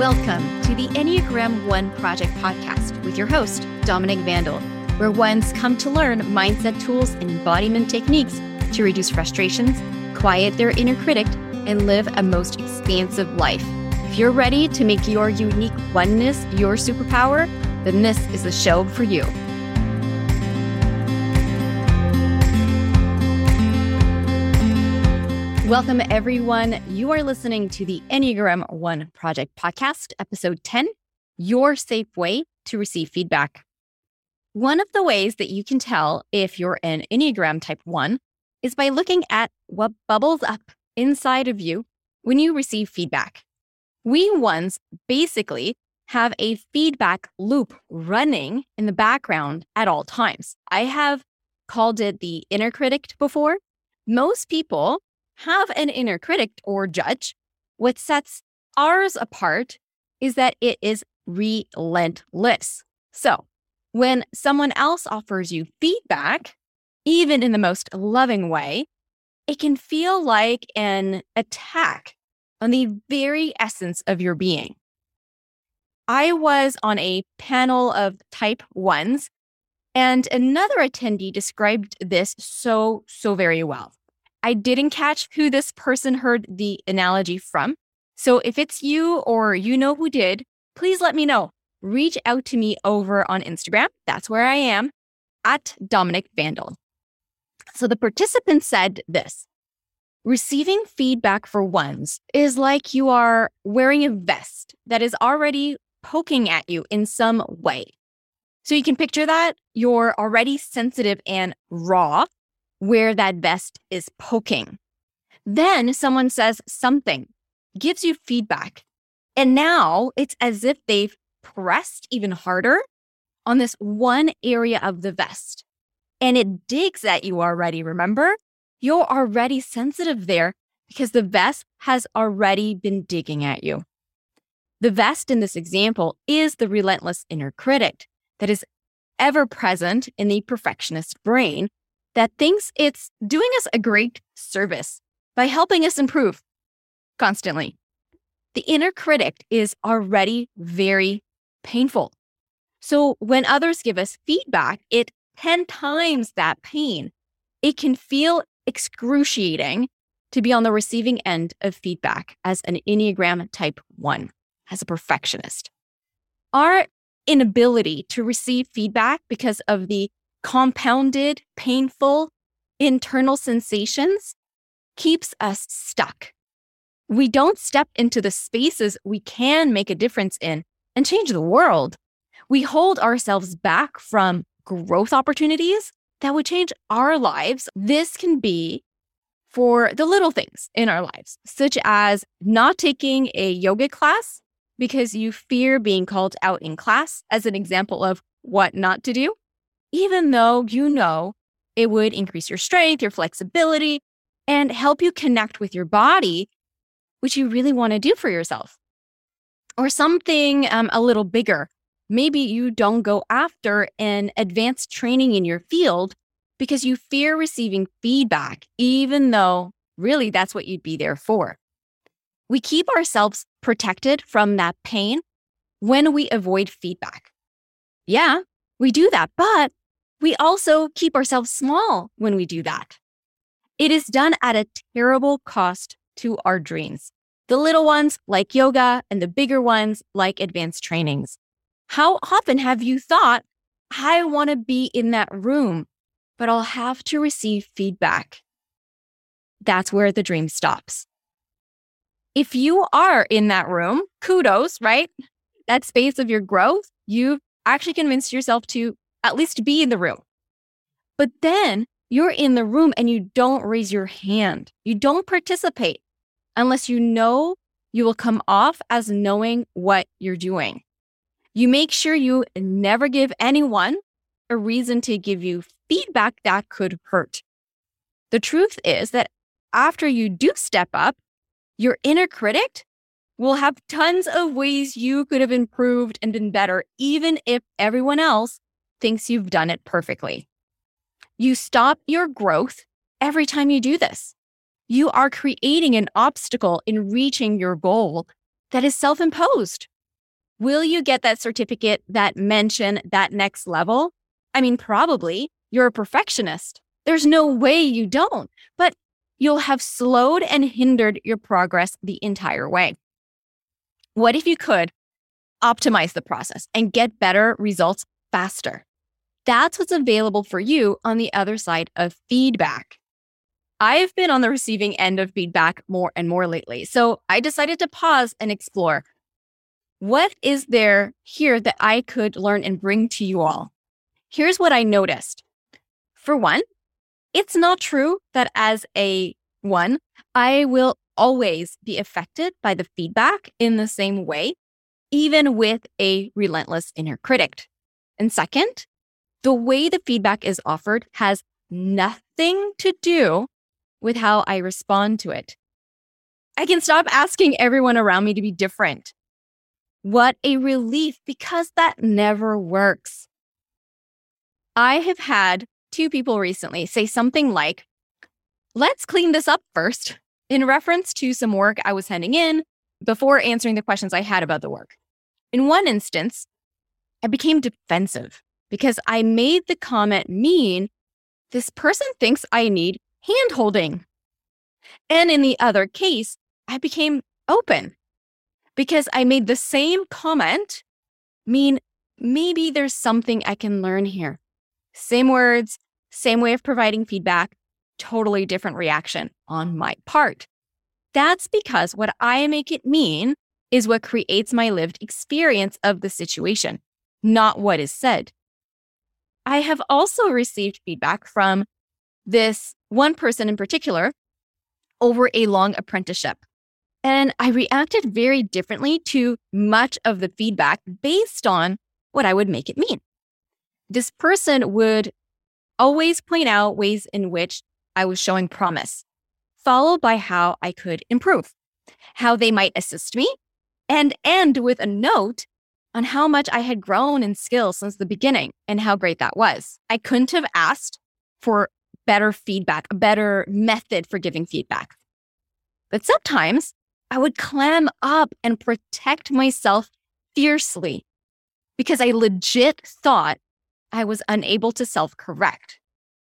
Welcome to the Enneagram One Project podcast with your host, Dominique Vandal, where ones come to learn mindset tools and embodiment techniques to reduce frustrations, quiet their inner critic, and live a most expansive life. If you're ready to make your unique oneness your superpower, then this is the show for you. Welcome, everyone. You are listening to the Enneagram One Project podcast, episode 10 Your Safe Way to Receive Feedback. One of the ways that you can tell if you're an Enneagram type 1 is by looking at what bubbles up inside of you when you receive feedback. We ones basically have a feedback loop running in the background at all times. I have called it the inner critic before. Most people have an inner critic or judge, what sets ours apart is that it is relentless. So, when someone else offers you feedback, even in the most loving way, it can feel like an attack on the very essence of your being. I was on a panel of type ones, and another attendee described this so, so very well. I didn't catch who this person heard the analogy from. So if it's you or you know who did, please let me know. Reach out to me over on Instagram. That's where I am at Dominique Vandal. So the participant said this receiving feedback for ones is like you are wearing a vest that is already poking at you in some way. So you can picture that you're already sensitive and raw where that vest is poking. Then someone says something, gives you feedback. And now it's as if they've pressed even harder on this one area of the vest. And it digs at you already, remember? You're already sensitive there because the vest has already been digging at you. The vest in this example is the relentless inner critic that is ever present in the perfectionist brain that thinks it's doing us a great service by helping us improve constantly. The inner critic is already very painful. So when others give us feedback, it 10 times that pain. It can feel excruciating to be on the receiving end of feedback as an Enneagram type one, as a perfectionist. Our inability to receive feedback because of the compounded, painful internal sensations keeps us stuck. We don't step into the spaces we can make a difference in and change the world. We hold ourselves back from growth opportunities that would change our lives. This can be for the little things in our lives, such as not taking a yoga class because you fear being called out in class, as an example of what not to do even though you know it would increase your strength, your flexibility, and help you connect with your body, which you really want to do for yourself. Or something um, a little bigger. Maybe you don't go after an advanced training in your field because you fear receiving feedback, even though really that's what you'd be there for. We keep ourselves protected from that pain when we avoid feedback. Yeah, we do that, but we also keep ourselves small when we do that. It is done at a terrible cost to our dreams. The little ones like yoga and the bigger ones like advanced trainings. How often have you thought, I want to be in that room, but I'll have to receive feedback? That's where the dream stops. If you are in that room, kudos, right? That space of your growth, you've actually convinced yourself to at least be in the room. But then you're in the room and you don't raise your hand. You don't participate unless you know you will come off as knowing what you're doing. You make sure you never give anyone a reason to give you feedback that could hurt. The truth is that after you do step up, your inner critic will have tons of ways you could have improved and been better, even if everyone else thinks you've done it perfectly. You stop your growth every time you do this. You are creating an obstacle in reaching your goal that is self imposed. Will you get that certificate, that mention, that next level? I mean, probably. You're a perfectionist. There's no way you don't, but you'll have slowed and hindered your progress the entire way. What if you could optimize the process and get better results faster? That's what's available for you on the other side of feedback. I've been on the receiving end of feedback more and more lately. So I decided to pause and explore what is there here that I could learn and bring to you all? Here's what I noticed. For one, it's not true that as a one, I will always be affected by the feedback in the same way, even with a relentless inner critic. And second, the way the feedback is offered has nothing to do with how I respond to it. I can stop asking everyone around me to be different. What a relief because that never works. I have had two people recently say something like, let's clean this up first, in reference to some work I was handing in before answering the questions I had about the work. In one instance, I became defensive because I made the comment mean this person thinks I need hand holding. And in the other case, I became open because I made the same comment mean maybe there's something I can learn here. Same words, same way of providing feedback, totally different reaction on my part. That's because what I make it mean is what creates my lived experience of the situation, not what is said. I have also received feedback from this one person in particular over a long apprenticeship. And I reacted very differently to much of the feedback based on what I would make it mean. This person would always point out ways in which I was showing promise, followed by how I could improve, how they might assist me, and end with a note on how much I had grown in skills since the beginning and how great that was. I couldn't have asked for better feedback, a better method for giving feedback. But sometimes I would clam up and protect myself fiercely because I legit thought I was unable to self correct,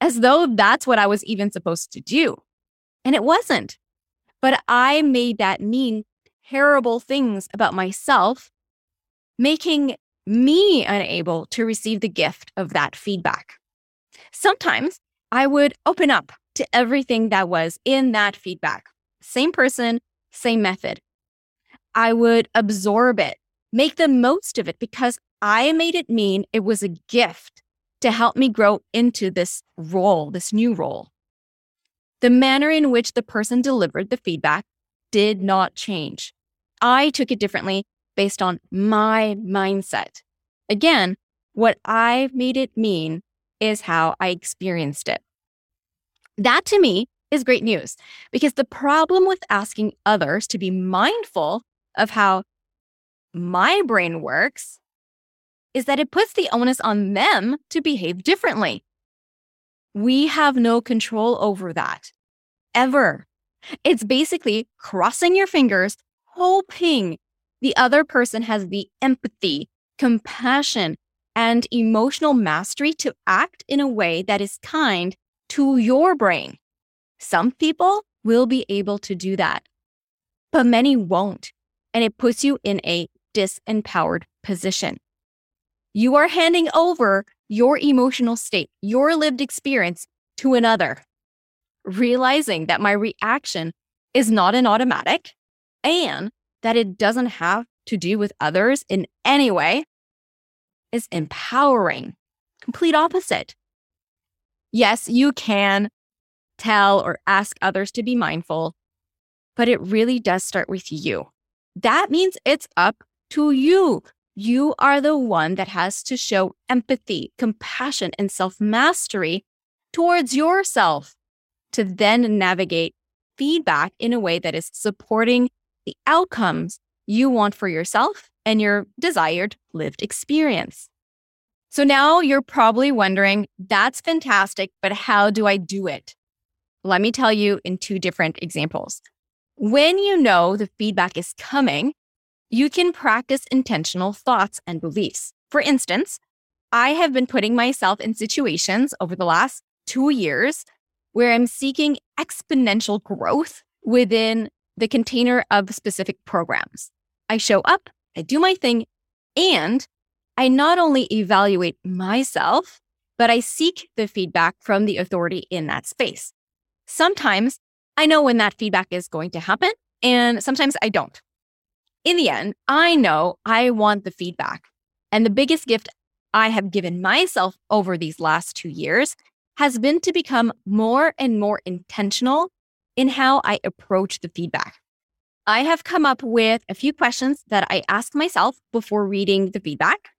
as though that's what I was even supposed to do. And it wasn't. But I made that mean terrible things about myself, making me unable to receive the gift of that feedback. Sometimes I would open up to everything that was in that feedback. Same person, same method. I would absorb it, make the most of it because I made it mean it was a gift to help me grow into this role, this new role. The manner in which the person delivered the feedback did not change. I took it differently based on my mindset. Again, what I made it mean is how I experienced it. That to me is great news because the problem with asking others to be mindful of how my brain works is that it puts the onus on them to behave differently. We have no control over that ever. It's basically crossing your fingers, hoping the other person has the empathy, compassion, and emotional mastery to act in a way that is kind to your brain. Some people will be able to do that, but many won't. And it puts you in a disempowered position. You are handing over your emotional state, your lived experience to another, realizing that my reaction is not an automatic and that it doesn't have to do with others in any way is empowering. Complete opposite. Yes, you can tell or ask others to be mindful, but it really does start with you. That means it's up to you you are the one that has to show empathy, compassion, and self mastery towards yourself to then navigate feedback in a way that is supporting the outcomes you want for yourself and your desired lived experience. So now you're probably wondering, that's fantastic, but how do I do it? Let me tell you in two different examples. When you know the feedback is coming, you can practice intentional thoughts and beliefs. For instance, I have been putting myself in situations over the last two years where I'm seeking exponential growth within the container of specific programs. I show up, I do my thing, and I not only evaluate myself, but I seek the feedback from the authority in that space. Sometimes I know when that feedback is going to happen, and sometimes I don't. In the end, I know I want the feedback. And the biggest gift I have given myself over these last two years has been to become more and more intentional in how I approach the feedback. I have come up with a few questions that I ask myself before reading the feedback,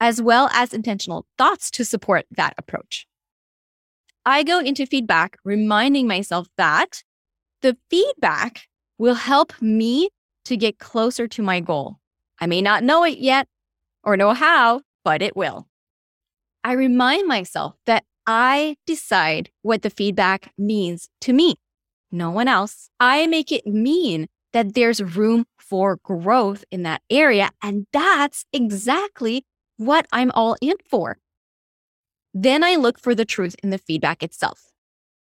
as well as intentional thoughts to support that approach. I go into feedback reminding myself that the feedback will help me to get closer to my goal. I may not know it yet or know how, but it will. I remind myself that I decide what the feedback means to me, no one else. I make it mean that there's room for growth in that area. And that's exactly what I'm all in for. Then I look for the truth in the feedback itself.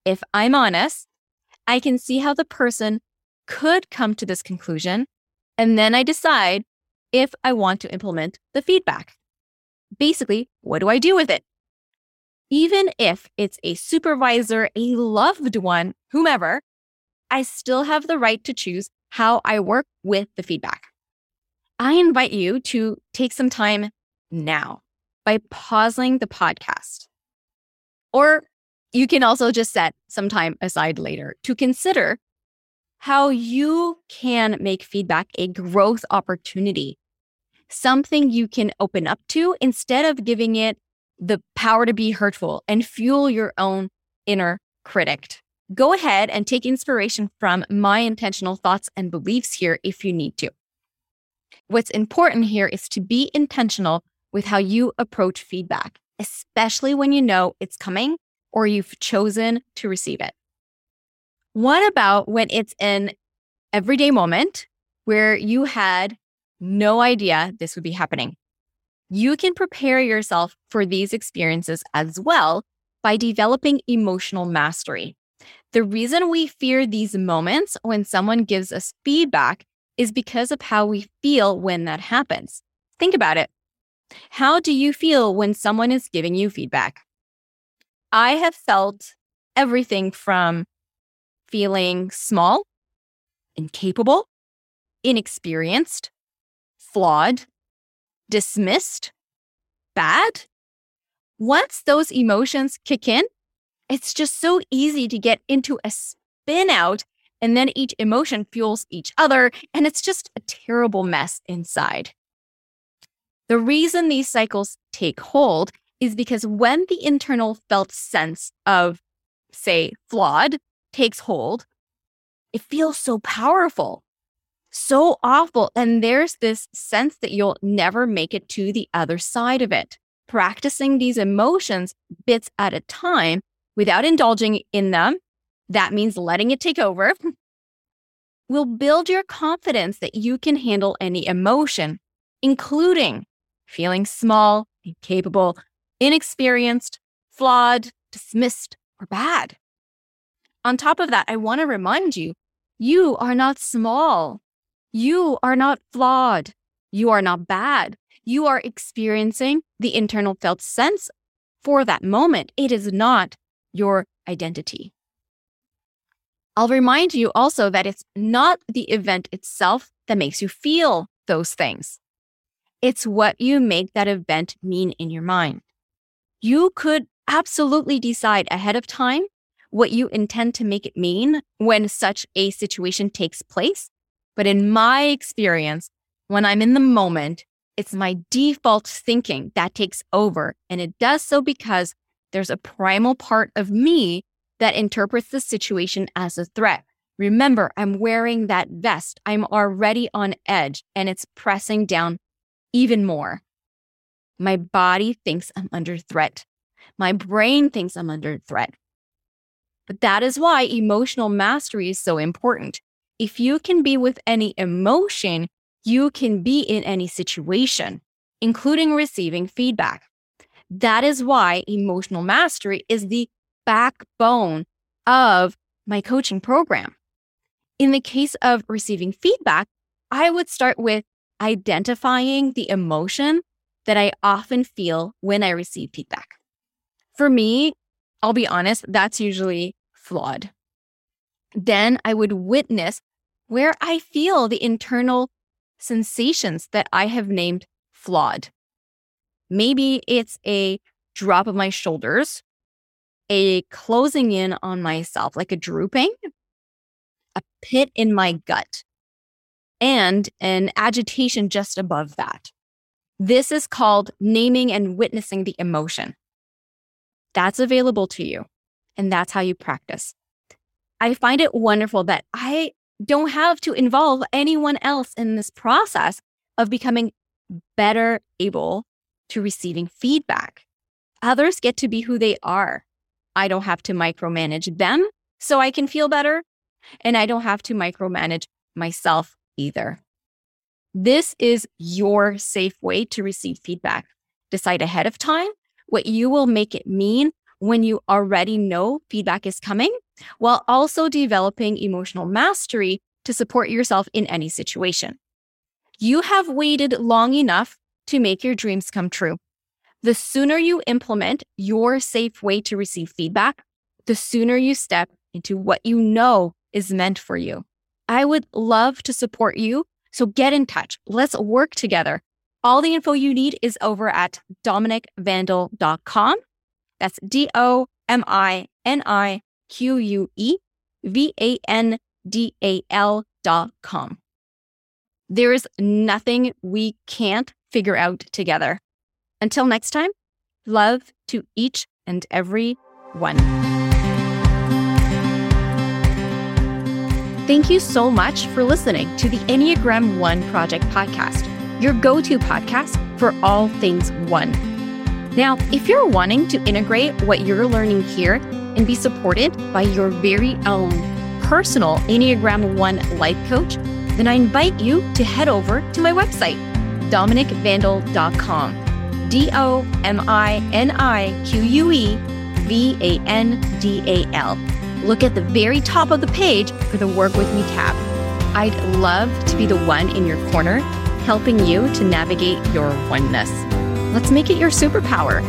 If I'm honest, I can see how the person could come to this conclusion. And then I decide if I want to implement the feedback. Basically, what do I do with it? even if it's a supervisor, a loved one, whomever, I still have the right to choose how I work with the feedback. I invite you to take some time now by pausing the podcast. Or you can also just set some time aside later to consider how you can make feedback a growth opportunity, something you can open up to instead of giving it the power to be hurtful and fuel your own inner critic. Go ahead and take inspiration from my intentional thoughts and beliefs here if you need to. What's important here is to be intentional with how you approach feedback, especially when you know it's coming or you've chosen to receive it. What about when it's an everyday moment where you had no idea this would be happening? You can prepare yourself for these experiences as well by developing emotional mastery. The reason we fear these moments when someone gives us feedback is because of how we feel when that happens. Think about it. How do you feel when someone is giving you feedback? I have felt everything from feeling small, incapable, inexperienced, flawed, dismissed, bad, once those emotions kick in, it's just so easy to get into a spin out. And then each emotion fuels each other. And it's just a terrible mess inside. The reason these cycles take hold is because when the internal felt sense of, say, flawed takes hold, it feels so powerful so awful. And there's this sense that you'll never make it to the other side of it. Practicing these emotions bits at a time without indulging in them, that means letting it take over, will build your confidence that you can handle any emotion, including feeling small, incapable, inexperienced, flawed, dismissed, or bad. On top of that, I want to remind you you are not small. You are not flawed. You are not bad. You are experiencing the internal felt sense for that moment. It is not your identity. I'll remind you also that it's not the event itself that makes you feel those things. It's what you make that event mean in your mind. You could absolutely decide ahead of time what you intend to make it mean when such a situation takes place but in my experience, when I'm in the moment, it's my default thinking that takes over. And it does so because there's a primal part of me that interprets the situation as a threat. Remember, I'm wearing that vest. I'm already on edge and it's pressing down even more. My body thinks I'm under threat. My brain thinks I'm under threat. But that is why emotional mastery is so important if you can be with any emotion, you can be in any situation, including receiving feedback. That is why emotional mastery is the backbone of my coaching program. In the case of receiving feedback, I would start with identifying the emotion that I often feel when I receive feedback. For me, I'll be honest, that's usually flawed. Then I would witness where I feel the internal sensations that I have named flawed. Maybe it's a drop of my shoulders, a closing in on myself, like a drooping, a pit in my gut, and an agitation just above that. This is called naming and witnessing the emotion. That's available to you, and that's how you practice. I find it wonderful that I don't have to involve anyone else in this process of becoming better able to receiving feedback. Others get to be who they are. I don't have to micromanage them so I can feel better. And I don't have to micromanage myself either. This is your safe way to receive feedback. Decide ahead of time what you will make it mean when you already know feedback is coming, while also developing emotional mastery to support yourself in any situation. You have waited long enough to make your dreams come true. The sooner you implement your safe way to receive feedback, the sooner you step into what you know is meant for you. I would love to support you. So get in touch. Let's work together. All the info you need is over at dominiquevandal.com. That's D O M I N I Q U E V A N D A L.com. There is nothing we can't figure out together. Until next time, love to each and every one. Thank you so much for listening to the Enneagram One Project podcast, your go to podcast for all things one. Now, if you're wanting to integrate what you're learning here and be supported by your very own personal Enneagram One life coach, then I invite you to head over to my website, dominiquevandal.com. D O M I N I Q U E V A N D A L look at the very top of the page for the Work With Me tab. I'd love to be the one in your corner, helping you to navigate your oneness. Let's make it your superpower